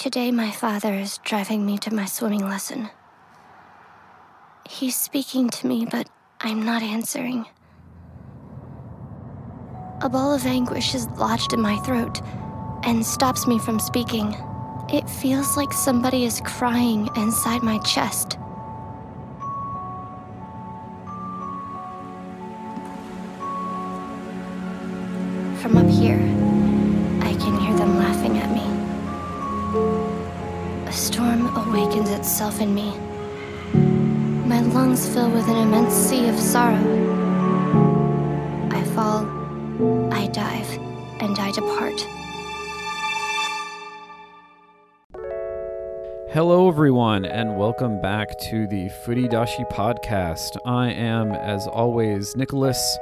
Today, my father is driving me to my swimming lesson. He's speaking to me, but I'm not answering. A ball of anguish is lodged in my throat and stops me from speaking. It feels like somebody is crying inside my chest. From up here, awakens itself in me. My lungs fill with an immense sea of sorrow. I fall, I dive, and I depart. Hello, everyone, and welcome back to the Furidashi podcast. I am, as always, Nicholas,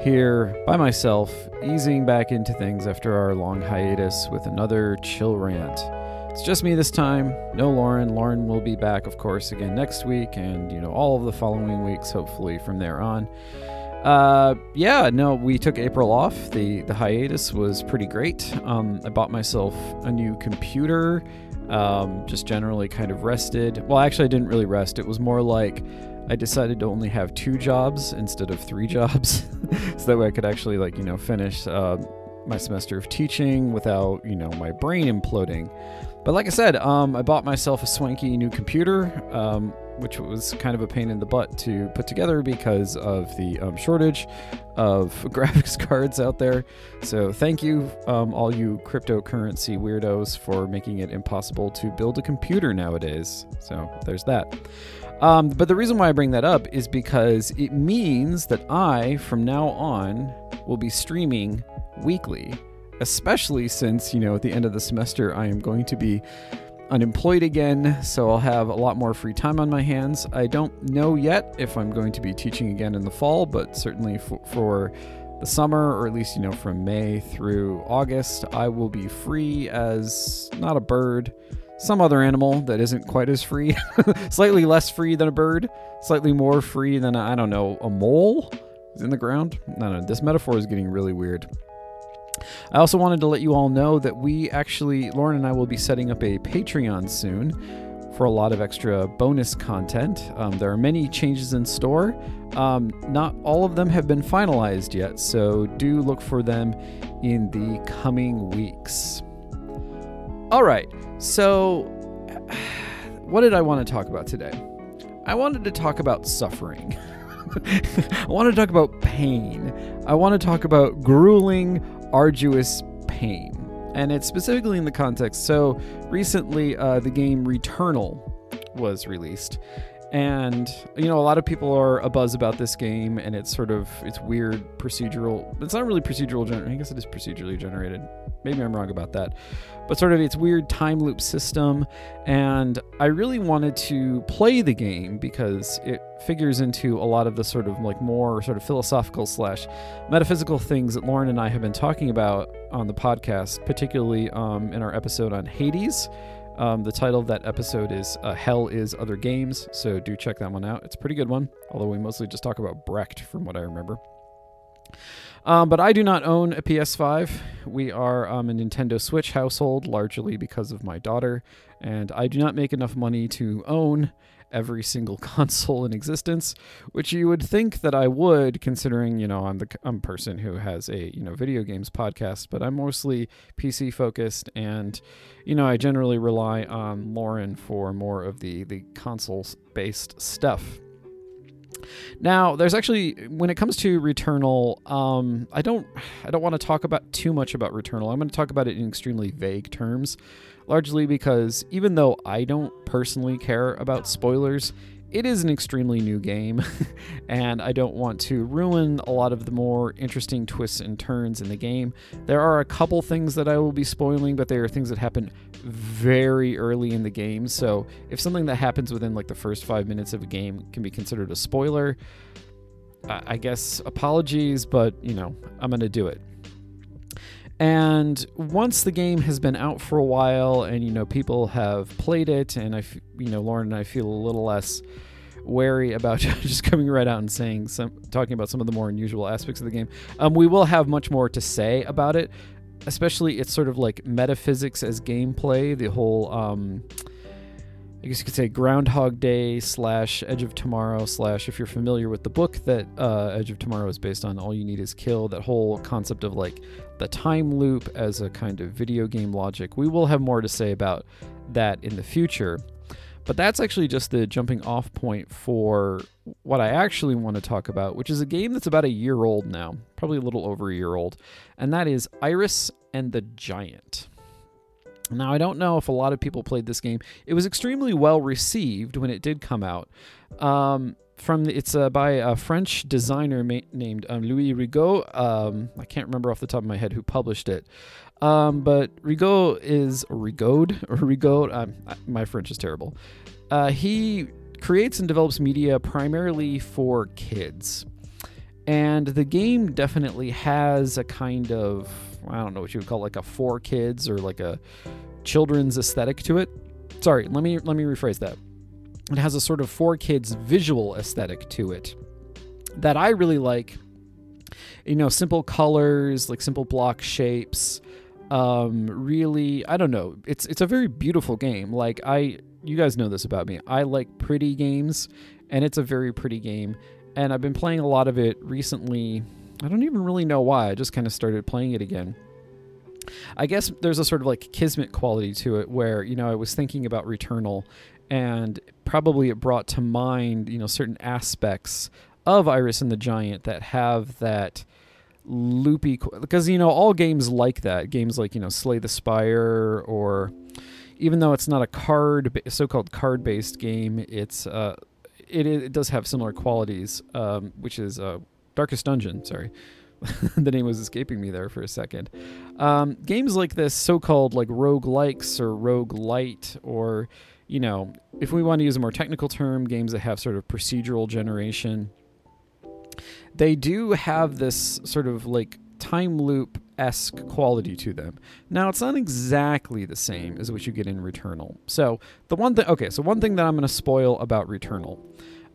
here by myself, easing back into things after our long hiatus with another chill rant. It's just me this time, no Lauren. Lauren will be back, of course, again next week, and you know all of the following weeks, hopefully from there on. Uh, yeah, no, we took April off. the The hiatus was pretty great. Um, I bought myself a new computer. Um, just generally kind of rested. Well, actually, I didn't really rest. It was more like I decided to only have two jobs instead of three jobs, so that way I could actually like you know finish uh, my semester of teaching without you know my brain imploding. But like I said, um, I bought myself a swanky new computer, um, which was kind of a pain in the butt to put together because of the um, shortage of graphics cards out there. So thank you, um, all you cryptocurrency weirdos, for making it impossible to build a computer nowadays. So there's that. Um, but the reason why I bring that up is because it means that I, from now on, will be streaming weekly, especially since, you know, at the end of the semester, I am going to be unemployed again, so I'll have a lot more free time on my hands. I don't know yet if I'm going to be teaching again in the fall, but certainly f- for the summer, or at least, you know, from May through August, I will be free as not a bird some other animal that isn't quite as free, slightly less free than a bird, slightly more free than I don't know a mole in the ground. No, no, this metaphor is getting really weird. I also wanted to let you all know that we actually, Lauren and I will be setting up a Patreon soon for a lot of extra bonus content. Um, there are many changes in store. Um, not all of them have been finalized yet, so do look for them in the coming weeks. All right, so what did I want to talk about today? I wanted to talk about suffering. I want to talk about pain. I want to talk about grueling, arduous pain. And it's specifically in the context. So recently, uh, the game Returnal was released and you know a lot of people are a buzz about this game and it's sort of it's weird procedural it's not really procedural i guess it is procedurally generated. Maybe i'm wrong about that. But sort of its weird time loop system and i really wanted to play the game because it figures into a lot of the sort of like more sort of philosophical slash metaphysical things that lauren and i have been talking about on the podcast particularly um, in our episode on hades um, the title of that episode is uh, Hell is Other Games, so do check that one out. It's a pretty good one, although we mostly just talk about Brecht from what I remember. Um, but I do not own a PS5. We are um, a Nintendo Switch household, largely because of my daughter, and I do not make enough money to own every single console in existence, which you would think that I would, considering you know I'm the I'm a person who has a you know video games podcast, but I'm mostly PC focused, and you know I generally rely on Lauren for more of the the console based stuff. Now, there's actually when it comes to Returnal, um, I don't I don't want to talk about too much about Returnal. I'm going to talk about it in extremely vague terms largely because even though I don't personally care about spoilers, it is an extremely new game, and I don't want to ruin a lot of the more interesting twists and turns in the game. There are a couple things that I will be spoiling, but they are things that happen very early in the game. So if something that happens within like the first five minutes of a game can be considered a spoiler, I guess apologies, but you know, I'm going to do it. And once the game has been out for a while and you know people have played it and I you know Lauren and I feel a little less wary about just coming right out and saying some talking about some of the more unusual aspects of the game. Um, we will have much more to say about it. Especially it's sort of like metaphysics as gameplay. The whole, um, I guess you could say Groundhog Day slash Edge of Tomorrow slash if you're familiar with the book that uh, Edge of Tomorrow is based on, all you need is kill. That whole concept of like the time loop as a kind of video game logic. We will have more to say about that in the future. But that's actually just the jumping off point for what I actually want to talk about, which is a game that's about a year old now, probably a little over a year old, and that is Iris and the Giant. Now, I don't know if a lot of people played this game. It was extremely well received when it did come out. Um, from the, it's uh, by a French designer ma- named um, Louis Rigaud. Um, I can't remember off the top of my head who published it. Um, but Rigaud is Rigaud or Rigaud. Um, my French is terrible. Uh, he creates and develops media primarily for kids, and the game definitely has a kind of I don't know what you would call it, like a for kids or like a children's aesthetic to it. Sorry, let me let me rephrase that. It has a sort of for kids visual aesthetic to it that I really like. You know, simple colors, like simple block shapes um really i don't know. It's it's a very beautiful game. Like i you guys know this about me. I like pretty games and it's a very pretty game. And i've been playing a lot of it recently. I don't even really know why. I just kind of started playing it again. I guess there's a sort of like kismet quality to it where you know i was thinking about returnal and probably it brought to mind you know certain aspects of iris and the giant that have that loopy because you know all games like that games like you know slay the spire or even though it's not a card so-called card based game it's uh it, it does have similar qualities um, which is uh, darkest dungeon sorry. The name was escaping me there for a second. Um, games like this so-called like rogue likes or rogue light or you know if we want to use a more technical term games that have sort of procedural generation they do have this sort of like time loop esque quality to them. Now, it's not exactly the same as what you get in Returnal. So, the one thing, okay, so one thing that I'm going to spoil about Returnal,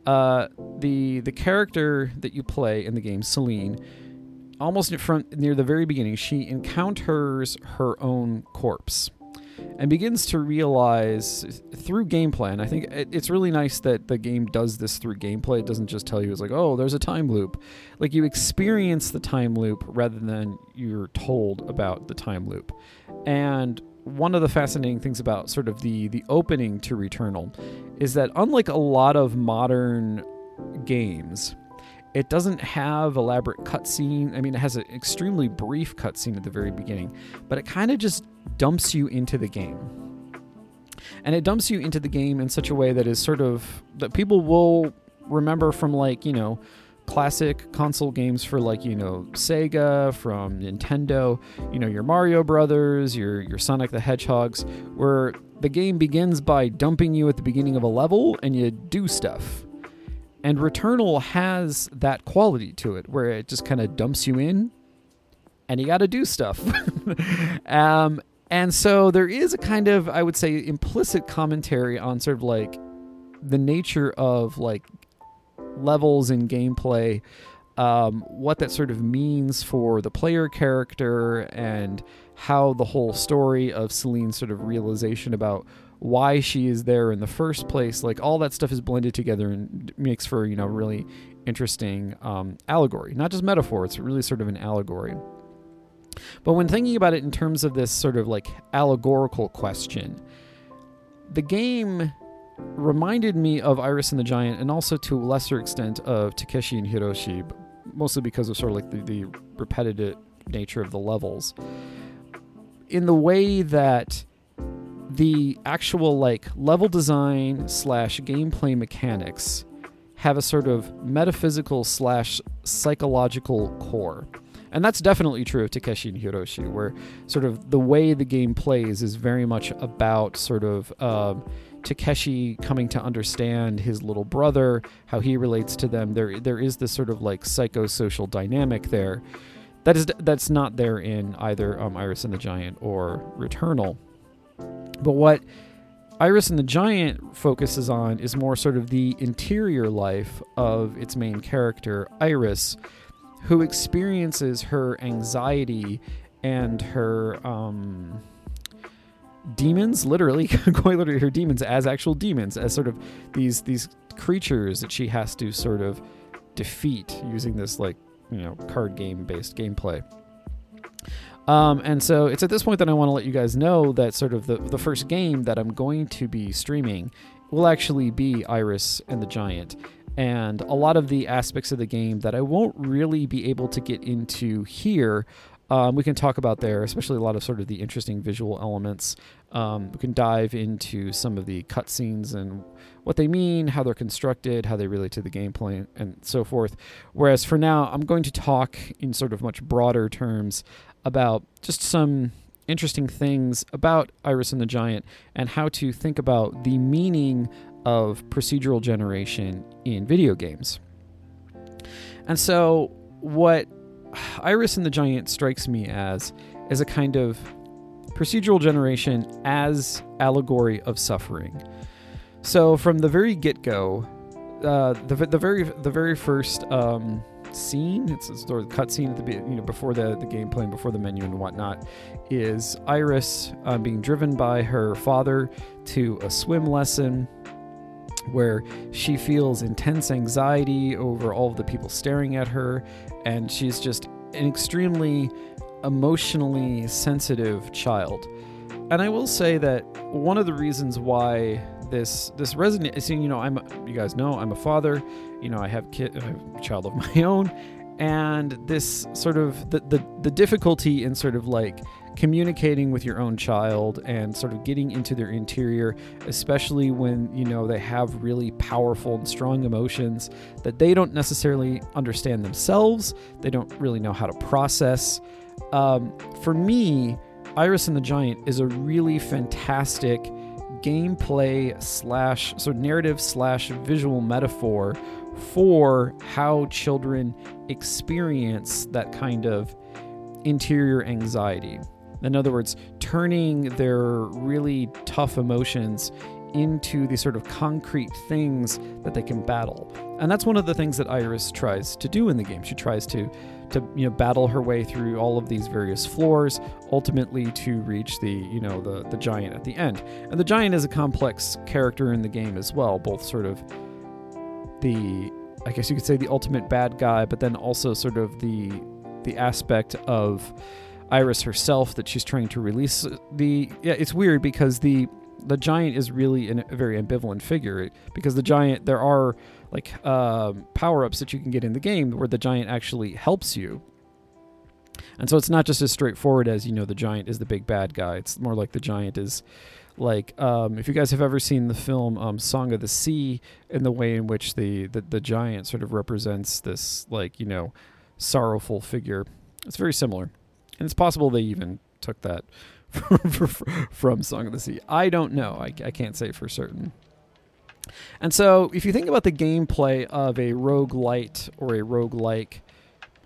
uh, the the character that you play in the game, Celine, almost from near the very beginning, she encounters her own corpse and begins to realize through gameplay. And I think it's really nice that the game does this through gameplay. It doesn't just tell you it's like, oh, there's a time loop. Like you experience the time loop rather than you're told about the time loop. And one of the fascinating things about sort of the the opening to Returnal is that unlike a lot of modern games, it doesn't have elaborate cutscene. I mean, it has an extremely brief cutscene at the very beginning, but it kind of just dumps you into the game. And it dumps you into the game in such a way that is sort of that people will remember from like, you know, classic console games for like, you know, Sega, from Nintendo, you know, your Mario Brothers, your your Sonic the Hedgehogs, where the game begins by dumping you at the beginning of a level and you do stuff. And Returnal has that quality to it where it just kind of dumps you in and you got to do stuff. um, and so there is a kind of, I would say, implicit commentary on sort of like the nature of like levels in gameplay, um, what that sort of means for the player character, and how the whole story of Celine's sort of realization about why she is there in the first place. Like all that stuff is blended together and makes for, you know, really interesting um, allegory. Not just metaphor, it's really sort of an allegory. But when thinking about it in terms of this sort of like allegorical question, the game reminded me of Iris and the Giant and also to a lesser extent of Takeshi and Hiroshi, mostly because of sort of like the, the repetitive nature of the levels. In the way that the actual like level design slash gameplay mechanics have a sort of metaphysical slash psychological core. And that's definitely true of Takeshi and Hiroshi, where sort of the way the game plays is very much about sort of um, Takeshi coming to understand his little brother, how he relates to them. There, there is this sort of like psychosocial dynamic there. That is that's not there in either um, Iris and the Giant or Returnal. But what Iris and the Giant focuses on is more sort of the interior life of its main character, Iris, who experiences her anxiety and her um, demons, literally, quite literally, her demons as actual demons, as sort of these these creatures that she has to sort of defeat using this like you know card game based gameplay. Um, and so it's at this point that I want to let you guys know that sort of the, the first game that I'm going to be streaming will actually be Iris and the Giant. And a lot of the aspects of the game that I won't really be able to get into here um, we can talk about there, especially a lot of sort of the interesting visual elements. Um, we can dive into some of the cutscenes and what they mean, how they're constructed, how they relate to the gameplay, and so forth. Whereas for now, I'm going to talk in sort of much broader terms about just some interesting things about Iris and the Giant and how to think about the meaning of procedural generation in video games. And so, what Iris and the Giant strikes me as is a kind of procedural generation as allegory of suffering. So from the very get go, uh, the the very the very first um, scene, it's a sort of cutscene at the you know before the the gameplay and before the menu and whatnot, is Iris uh, being driven by her father to a swim lesson where she feels intense anxiety over all of the people staring at her, and she's just an extremely emotionally sensitive child. And I will say that one of the reasons why this this resonates, you know, I'm you guys know I'm a father, you know, I have kid, I have a child of my own, and this sort of the the, the difficulty in sort of like communicating with your own child and sort of getting into their interior, especially when you know they have really powerful and strong emotions that they don't necessarily understand themselves. They don't really know how to process. Um, for me, Iris and the Giant is a really fantastic gameplay slash of narrative slash visual metaphor for how children experience that kind of interior anxiety. In other words, turning their really tough emotions into these sort of concrete things that they can battle. And that's one of the things that Iris tries to do in the game. She tries to to you know battle her way through all of these various floors ultimately to reach the you know the the giant at the end. And the giant is a complex character in the game as well, both sort of the I guess you could say the ultimate bad guy, but then also sort of the the aspect of Iris herself that she's trying to release. The yeah, it's weird because the the giant is really an, a very ambivalent figure because the giant there are like uh, power ups that you can get in the game where the giant actually helps you. And so it's not just as straightforward as you know the giant is the big bad guy. It's more like the giant is like um, if you guys have ever seen the film um, Song of the Sea and the way in which the, the the giant sort of represents this like you know sorrowful figure. It's very similar. And it's possible they even took that from Song of the Sea. I don't know. I, I can't say for certain. And so, if you think about the gameplay of a rogue light or a rogue like,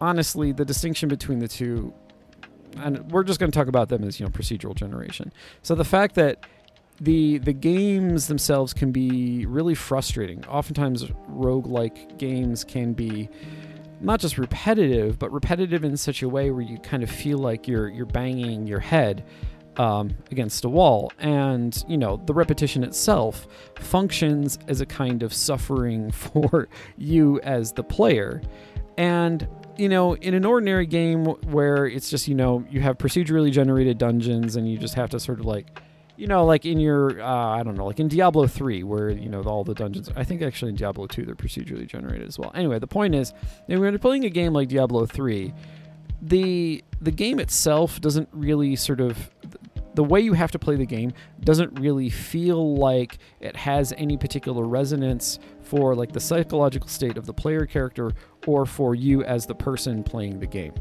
honestly, the distinction between the two, and we're just going to talk about them as you know procedural generation. So the fact that the the games themselves can be really frustrating. Oftentimes, rogue like games can be not just repetitive, but repetitive in such a way where you kind of feel like you're you're banging your head um, against a wall. And you know, the repetition itself functions as a kind of suffering for you as the player. And you know, in an ordinary game where it's just you know you have procedurally generated dungeons and you just have to sort of like you know, like in your, uh, I don't know, like in Diablo 3, where, you know, all the dungeons, I think actually in Diablo 2, they're procedurally generated as well. Anyway, the point is, when you're playing a game like Diablo 3, the the game itself doesn't really sort of the way you have to play the game doesn't really feel like it has any particular resonance for like the psychological state of the player character or for you as the person playing the game.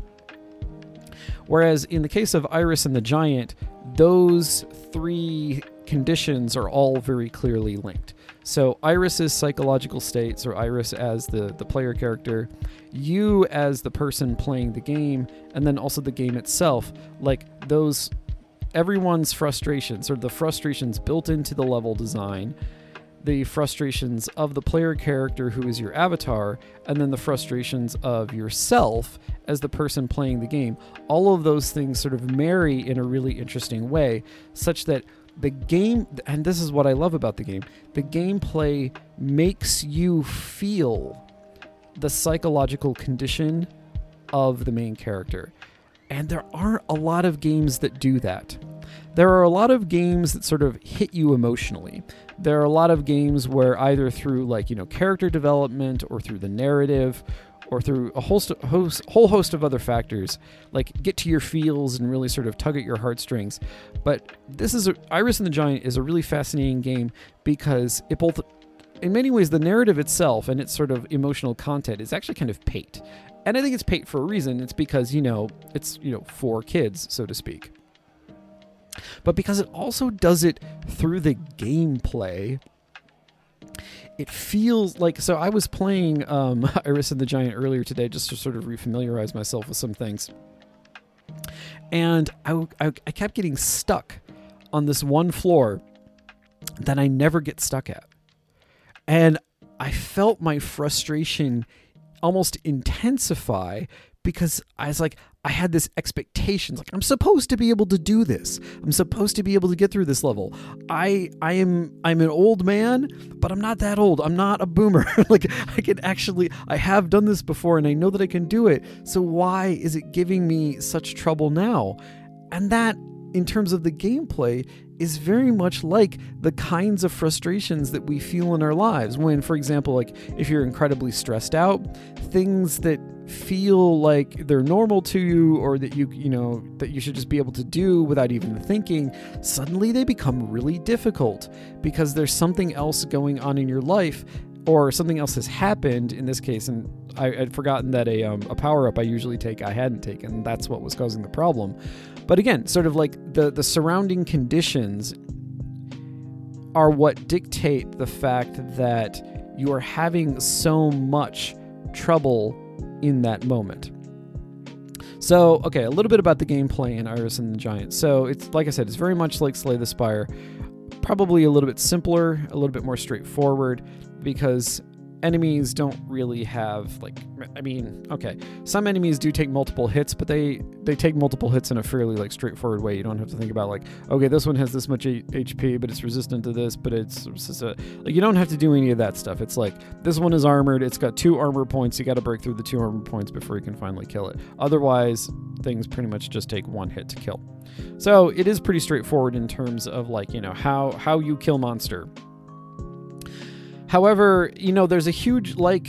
Whereas in the case of Iris and the Giant, those three conditions are all very clearly linked. So Iris's psychological states, or Iris as the, the player character, you as the person playing the game, and then also the game itself, like those everyone's frustrations or the frustrations built into the level design the frustrations of the player character who is your avatar, and then the frustrations of yourself as the person playing the game. All of those things sort of marry in a really interesting way, such that the game, and this is what I love about the game, the gameplay makes you feel the psychological condition of the main character. And there aren't a lot of games that do that. There are a lot of games that sort of hit you emotionally. There are a lot of games where either through like, you know, character development or through the narrative or through a host, host, whole host of other factors, like get to your feels and really sort of tug at your heartstrings. But this is a, Iris and the Giant is a really fascinating game because it both, in many ways, the narrative itself and its sort of emotional content is actually kind of pate. And I think it's pate for a reason. It's because, you know, it's, you know, for kids, so to speak. But because it also does it through the gameplay it feels like so i was playing um, iris and the giant earlier today just to sort of refamiliarize myself with some things and I, I, I kept getting stuck on this one floor that i never get stuck at and i felt my frustration almost intensify because I was like, I had this expectations like I'm supposed to be able to do this. I'm supposed to be able to get through this level. I I am I'm an old man, but I'm not that old. I'm not a boomer. like I can actually I have done this before and I know that I can do it. So why is it giving me such trouble now? And that in terms of the gameplay is very much like the kinds of frustrations that we feel in our lives. When for example like if you're incredibly stressed out things that feel like they're normal to you or that you you know that you should just be able to do without even thinking suddenly they become really difficult because there's something else going on in your life or something else has happened in this case. And I, would forgotten that a, um, a power up I usually take I hadn't taken. That's what was causing the problem but again sort of like the the surrounding conditions are what dictate the fact that you are having so much trouble in that moment. So, okay, a little bit about the gameplay in Iris and the Giant. So, it's like I said, it's very much like Slay the Spire, probably a little bit simpler, a little bit more straightforward because enemies don't really have like I mean, okay, some enemies do take multiple hits, but they they take multiple hits in a fairly like straightforward way. You don't have to think about like, okay, this one has this much HP, but it's resistant to this, but it's, it's a, like you don't have to do any of that stuff. It's like this one is armored, it's got two armor points. You got to break through the two armor points before you can finally kill it. Otherwise, things pretty much just take one hit to kill. So it is pretty straightforward in terms of like you know how how you kill monster However, you know, there's a huge like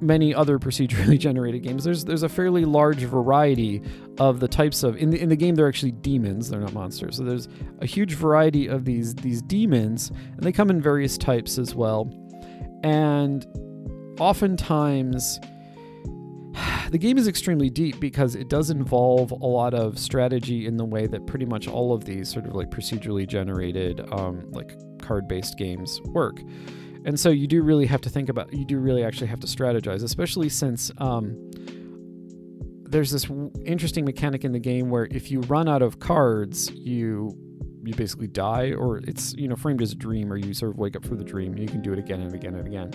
many other procedurally generated games. There's there's a fairly large variety of the types of in the in the game they're actually demons, they're not monsters. So there's a huge variety of these these demons and they come in various types as well. And oftentimes the game is extremely deep because it does involve a lot of strategy in the way that pretty much all of these sort of like procedurally generated um, like card-based games work. And so you do really have to think about, you do really actually have to strategize, especially since um, there's this interesting mechanic in the game where if you run out of cards, you you basically die, or it's you know framed as a dream, or you sort of wake up from the dream. You can do it again and again and again.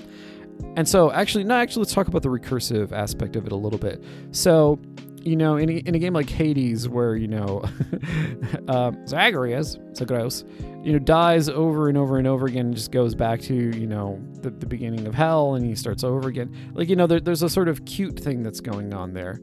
And so, actually, no, actually, let's talk about the recursive aspect of it a little bit. So, you know, in a, in a game like Hades, where you know um, Zagreus, Zagreus, you know, dies over and over and over again, and just goes back to you know the, the beginning of hell, and he starts over again. Like you know, there, there's a sort of cute thing that's going on there,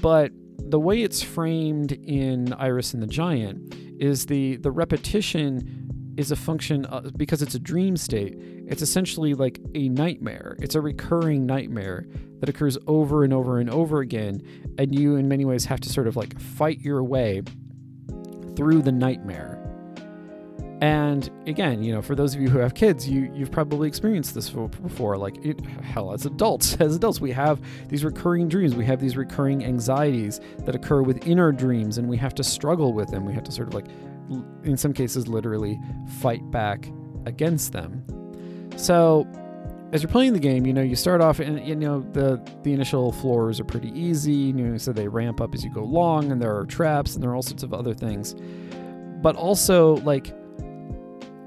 but the way it's framed in Iris and the Giant is the the repetition is a function of, because it's a dream state. It's essentially like a nightmare. It's a recurring nightmare that occurs over and over and over again, and you, in many ways, have to sort of like fight your way through the nightmare. And again, you know, for those of you who have kids, you you've probably experienced this before. Like, it, hell, as adults, as adults, we have these recurring dreams. We have these recurring anxieties that occur within our dreams, and we have to struggle with them. We have to sort of like in some cases, literally fight back against them. So, as you're playing the game, you know you start off, and you know the the initial floors are pretty easy. You know, so they ramp up as you go along, and there are traps, and there are all sorts of other things. But also, like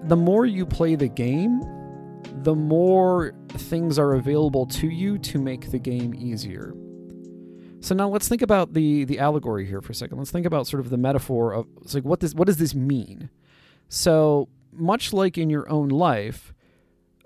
the more you play the game, the more things are available to you to make the game easier. So now let's think about the the allegory here for a second. Let's think about sort of the metaphor of it's like what does what does this mean? So much like in your own life,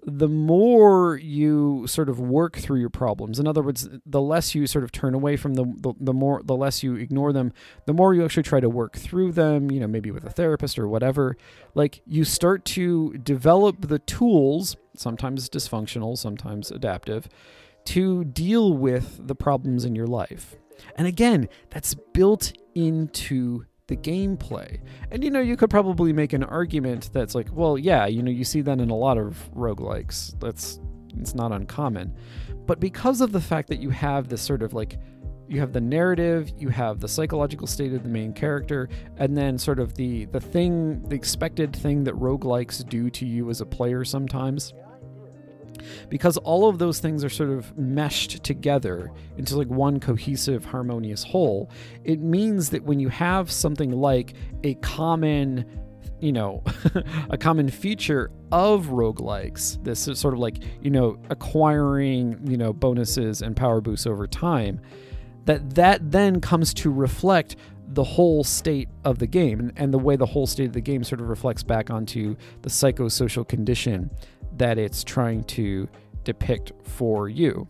the more you sort of work through your problems in other words the less you sort of turn away from the, the more the less you ignore them the more you actually try to work through them you know maybe with a therapist or whatever like you start to develop the tools sometimes dysfunctional sometimes adaptive to deal with the problems in your life and again that's built into the gameplay. And you know, you could probably make an argument that's like, well, yeah, you know, you see that in a lot of roguelikes. That's it's not uncommon. But because of the fact that you have this sort of like you have the narrative, you have the psychological state of the main character, and then sort of the the thing, the expected thing that roguelikes do to you as a player sometimes because all of those things are sort of meshed together into like one cohesive harmonious whole it means that when you have something like a common you know a common feature of roguelikes this is sort of like you know acquiring you know bonuses and power boosts over time that that then comes to reflect the whole state of the game and, and the way the whole state of the game sort of reflects back onto the psychosocial condition that it's trying to depict for you.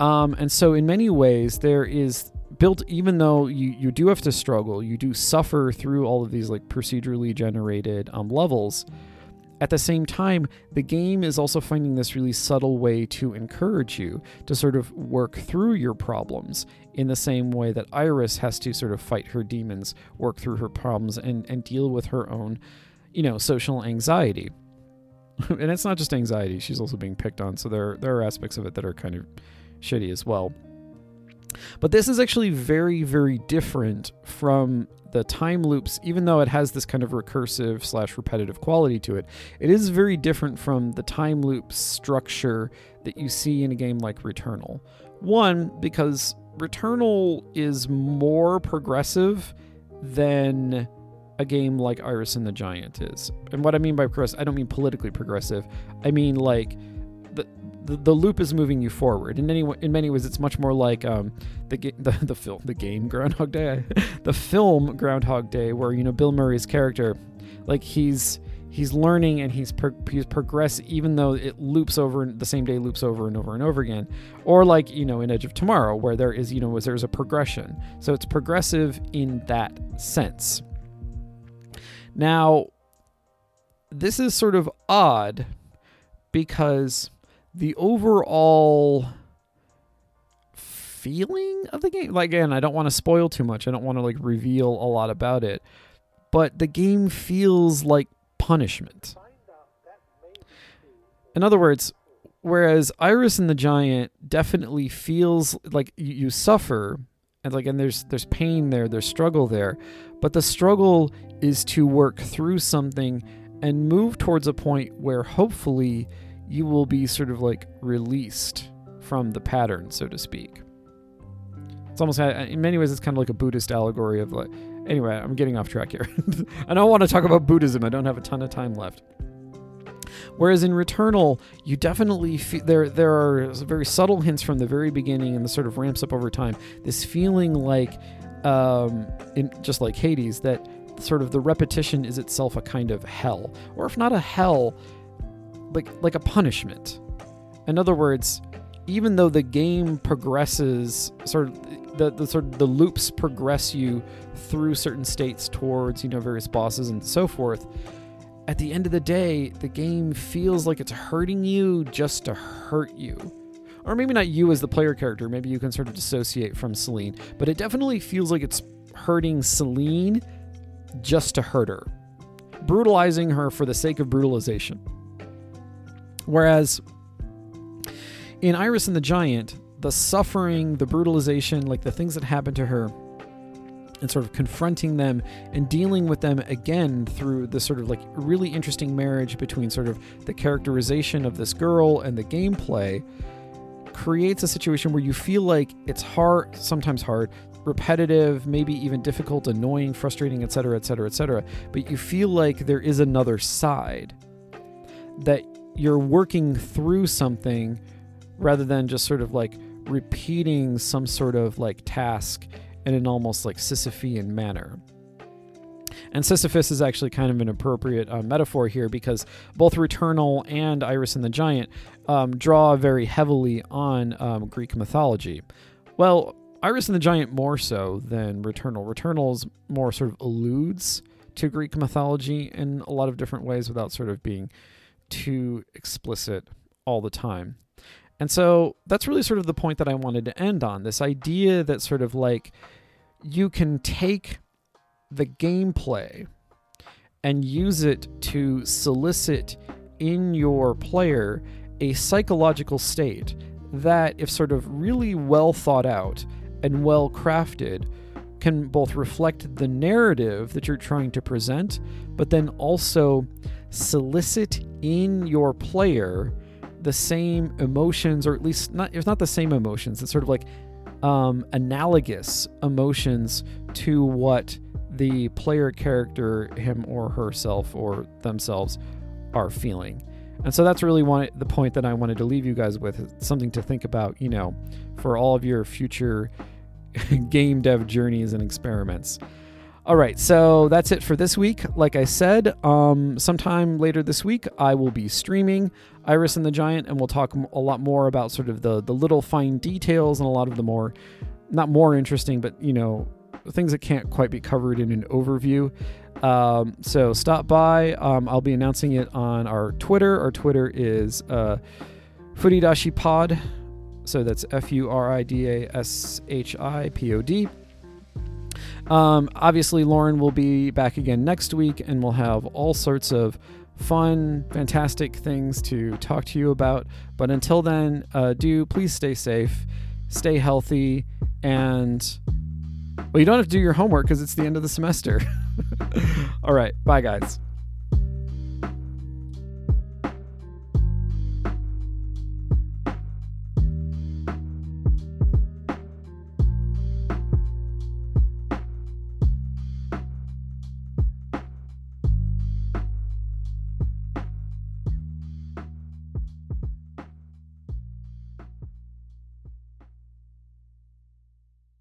Um, and so, in many ways, there is built, even though you, you do have to struggle, you do suffer through all of these like procedurally generated um, levels. At the same time, the game is also finding this really subtle way to encourage you to sort of work through your problems in the same way that Iris has to sort of fight her demons, work through her problems, and, and deal with her own, you know, social anxiety. and it's not just anxiety; she's also being picked on. So there there are aspects of it that are kind of shitty as well. But this is actually very very different from the time loops, even though it has this kind of recursive slash repetitive quality to it, it is very different from the time loop structure that you see in a game like Returnal. One, because Returnal is more progressive than a game like Iris and the Giant is. And what I mean by progressive, I don't mean politically progressive. I mean like the the, the loop is moving you forward. In any in many ways, it's much more like um, the, the the film the game Groundhog Day, the film Groundhog Day, where you know Bill Murray's character, like he's he's learning and he's pro- he's progress even though it loops over the same day loops over and over and over again or like you know in edge of tomorrow where there is you know there's a progression so it's progressive in that sense now, this is sort of odd because the overall feeling of the game, like again, I don't want to spoil too much. I don't want to like reveal a lot about it, but the game feels like punishment. In other words, whereas Iris and the Giant definitely feels like you, suffer and like and there's there's pain there, there's struggle there, but the struggle is to work through something and move towards a point where hopefully you will be sort of like released from the pattern, so to speak. It's almost in many ways it's kind of like a Buddhist allegory of like. Anyway, I'm getting off track here. I don't want to talk about Buddhism. I don't have a ton of time left. Whereas in Returnal, you definitely feel there there are very subtle hints from the very beginning, and the sort of ramps up over time. This feeling like, um, in, just like Hades, that sort of the repetition is itself a kind of hell, or if not a hell, like like a punishment. In other words, even though the game progresses, sort of the, the sort of the loops progress you through certain states towards you know various bosses and so forth. At the end of the day, the game feels like it's hurting you just to hurt you. Or maybe not you as the player character, maybe you can sort of dissociate from Celine, but it definitely feels like it's hurting Celine just to hurt her, brutalizing her for the sake of brutalization. Whereas in Iris and the Giant, the suffering, the brutalization, like the things that happen to her, and sort of confronting them and dealing with them again through this sort of like really interesting marriage between sort of the characterization of this girl and the gameplay creates a situation where you feel like it's hard, sometimes hard, repetitive, maybe even difficult, annoying, frustrating, etc., etc., etc. But you feel like there is another side that you're working through something rather than just sort of like repeating some sort of like task in an almost like Sisyphean manner. And Sisyphus is actually kind of an appropriate uh, metaphor here because both Returnal and Iris and the Giant um, draw very heavily on um, Greek mythology. Well, Iris and the Giant more so than Returnal. Returnal's more sort of alludes to Greek mythology in a lot of different ways without sort of being too explicit all the time. And so that's really sort of the point that I wanted to end on this idea that sort of like you can take the gameplay and use it to solicit in your player a psychological state that, if sort of really well thought out and well crafted, can both reflect the narrative that you're trying to present, but then also solicit in your player the same emotions, or at least not, it's not the same emotions, it's sort of like um, analogous emotions to what the player character, him or herself or themselves, are feeling. And so that's really one, the point that I wanted to leave you guys with something to think about, you know, for all of your future game dev journeys and experiments. All right, so that's it for this week. Like I said, um, sometime later this week, I will be streaming Iris and the Giant, and we'll talk a lot more about sort of the the little fine details and a lot of the more, not more interesting, but you know, things that can't quite be covered in an overview. Um, so stop by. Um, I'll be announcing it on our Twitter. Our Twitter is uh, Furidashi Pod. So that's F U R I D A S H I P O D. Um, obviously, Lauren will be back again next week, and we'll have all sorts of fun, fantastic things to talk to you about. But until then, uh, do please stay safe, stay healthy, and well, you don't have to do your homework because it's the end of the semester. all right, bye, guys.